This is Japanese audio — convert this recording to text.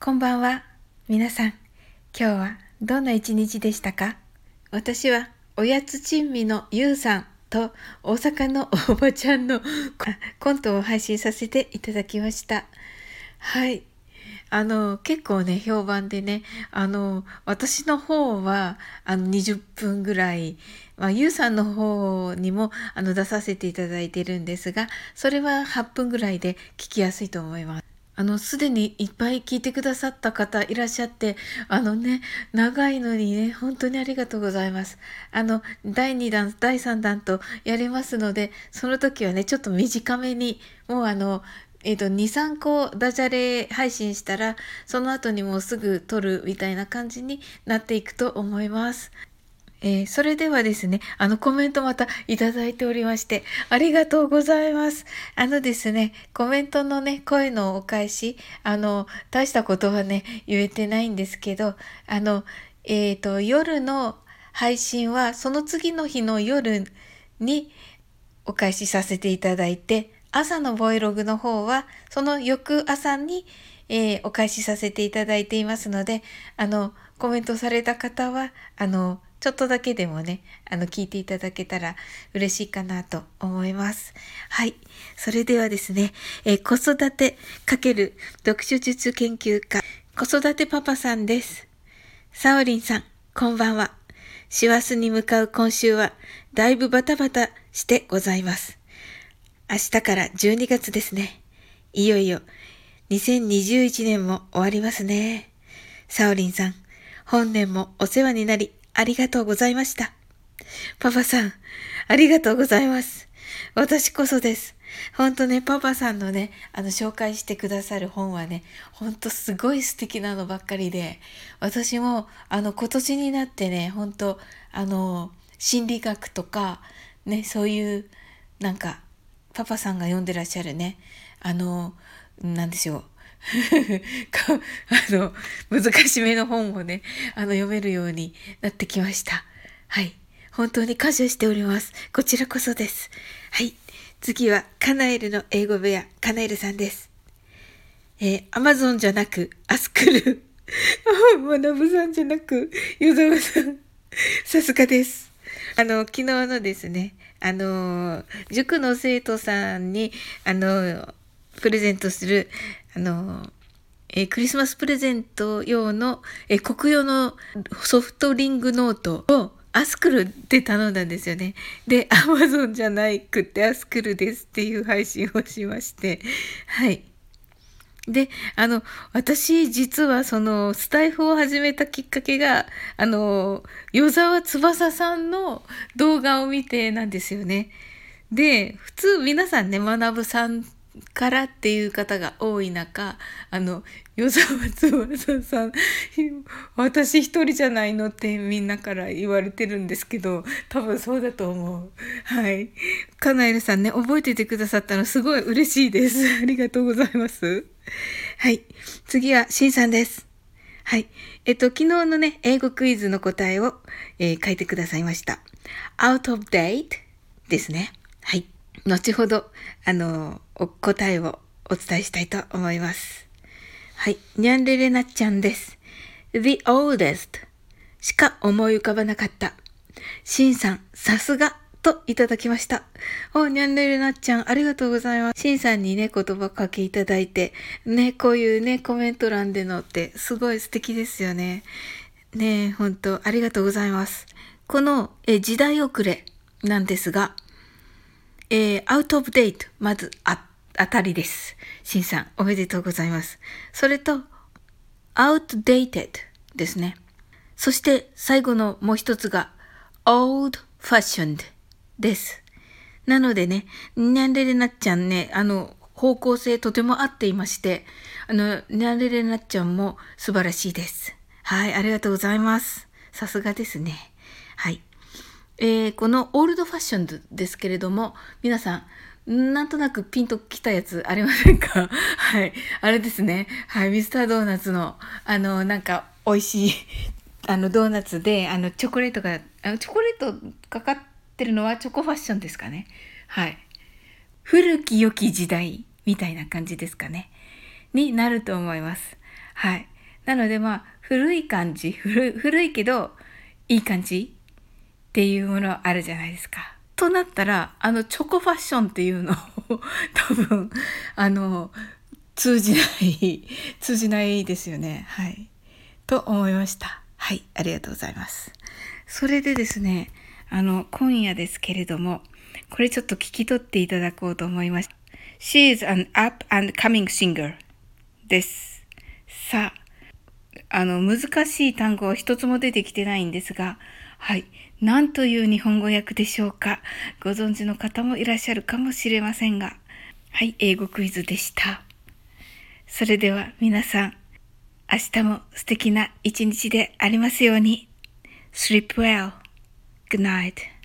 こんばんは。皆さん、今日はどんな一日でしたか？私はおやつ珍味のゆうさんと大阪のおばちゃんのコントを配信させていただきました。はい。あの、結構ね、評判でね、あの、私の方は、あの、20分ぐらい、まあ、ゆうさんの方にも、あの、出させていただいてるんですが、それは8分ぐらいで聞きやすいと思います。あの、すでにいっぱい聞いてくださった方いらっしゃって、あのね、長いのにね、本当にありがとうございます。あの、第2弾、第3弾とやりますので、その時はね、ちょっと短めに、もうあの、えっ、ー、と、2、3個ダジャレ配信したら、その後にもうすぐ撮るみたいな感じになっていくと思います。えー、それではですね、あのコメントまたいただいておりまして、ありがとうございます。あのですね、コメントのね、声のお返し、あの、大したことはね、言えてないんですけど、あの、えっ、ー、と、夜の配信は、その次の日の夜にお返しさせていただいて、朝のボイログの方は、その翌朝に、えー、お返しさせていただいていますので、あの、コメントされた方は、あの、ちょっとだけでもね、あの、聞いていただけたら嬉しいかなと思います。はい。それではですね、えー、子育て×読書術研究家、子育てパパさんです。サオリンさん、こんばんは。師走に向かう今週は、だいぶバタバタしてございます。明日から12月ですね。いよいよ、2021年も終わりますね。サオリンさん、本年もお世話になり、ありがとうございました。パパさん、ありがとうございます。私こそです。ほんとね、パパさんのね、あの、紹介してくださる本はね、ほんとすごい素敵なのばっかりで、私も、あの、今年になってね、ほんと、あの、心理学とか、ね、そういう、なんか、パパさんが読んでらっしゃるね、あの、なんでしょう。あの、難しめの本をね、あの、読めるようになってきました。はい。本当に感謝しております。こちらこそです。はい。次は、カナエルの英語部屋、カナエルさんです。えー、アマゾンじゃなく、アスクル。マナブさんじゃなく、ヨザワさん。さすがです。あの、昨日のですね、あの、塾の生徒さんに、あの、プレゼントする、あの、えー、クリスマスプレゼント用の、えー、国用のソフトリングノートをアスクルで頼んだんですよね。で、アマゾンじゃないくってアスクルですっていう配信をしまして、はい。で、あの、私、実はその、スタイフを始めたきっかけが、あの、与沢翼さんの動画を見てなんですよね。で、普通皆さんね、学さんからっていう方が多い中、あの、与沢翼さん、私一人じゃないのってみんなから言われてるんですけど、多分そうだと思う。はい。カナエルさんね、覚えててくださったのすごい嬉しいです。ありがとうございます。はい。次は、シンさんです。はい。えっと、昨日のね、英語クイズの答えを、えー、書いてくださいました。out of date? ですね。後ほど、あの、答えをお伝えしたいと思います。はい。にゃんれれなっちゃんです。The oldest しか思い浮かばなかった。しんさん、さすがといただきました。お、にゃんれれなっちゃん、ありがとうございます。しんさんにね、言葉かけいただいて、ね、こういうね、コメント欄でのってすごい素敵ですよね。ねほんと、ありがとうございます。このえ時代遅れなんですが、えー、out of date、まずあ、当たりです。しんさん、おめでとうございます。それと、outdated ですね。そして最後のもう一つが old fashioned です。なのでね、にゃんれれなっちゃんね、あの、方向性とても合っていまして、あの、にゃんれれなっちゃんも素晴らしいです。はい、ありがとうございます。さすがですね。はい。えー、このオールドファッションズですけれども、皆さん、なんとなくピンときたやつありませんか？はい。あれですね。はい。ミスタードーナツの、あの、なんか、美味しい、あの、ドーナツで、あの、チョコレートが、あのチョコレートかかってるのはチョコファッションですかね。はい。古き良き時代みたいな感じですかね。になると思います。はい。なのでまあ、古い感じ、古古いけど、いい感じっていうものあるじゃないですか。となったら、あの、チョコファッションっていうのを 多分、あの、通じない、通じないですよね。はい。と思いました。はい、ありがとうございます。それでですね、あの、今夜ですけれども、これちょっと聞き取っていただこうと思います。She is an up and coming singer です。さあ、あの、難しい単語は一つも出てきてないんですが、はい。何という日本語訳でしょうか？ご存知の方もいらっしゃるかもしれませんが。はい、英語クイズでした。それでは皆さん、明日も素敵な一日でありますように。Sleep well. Good night.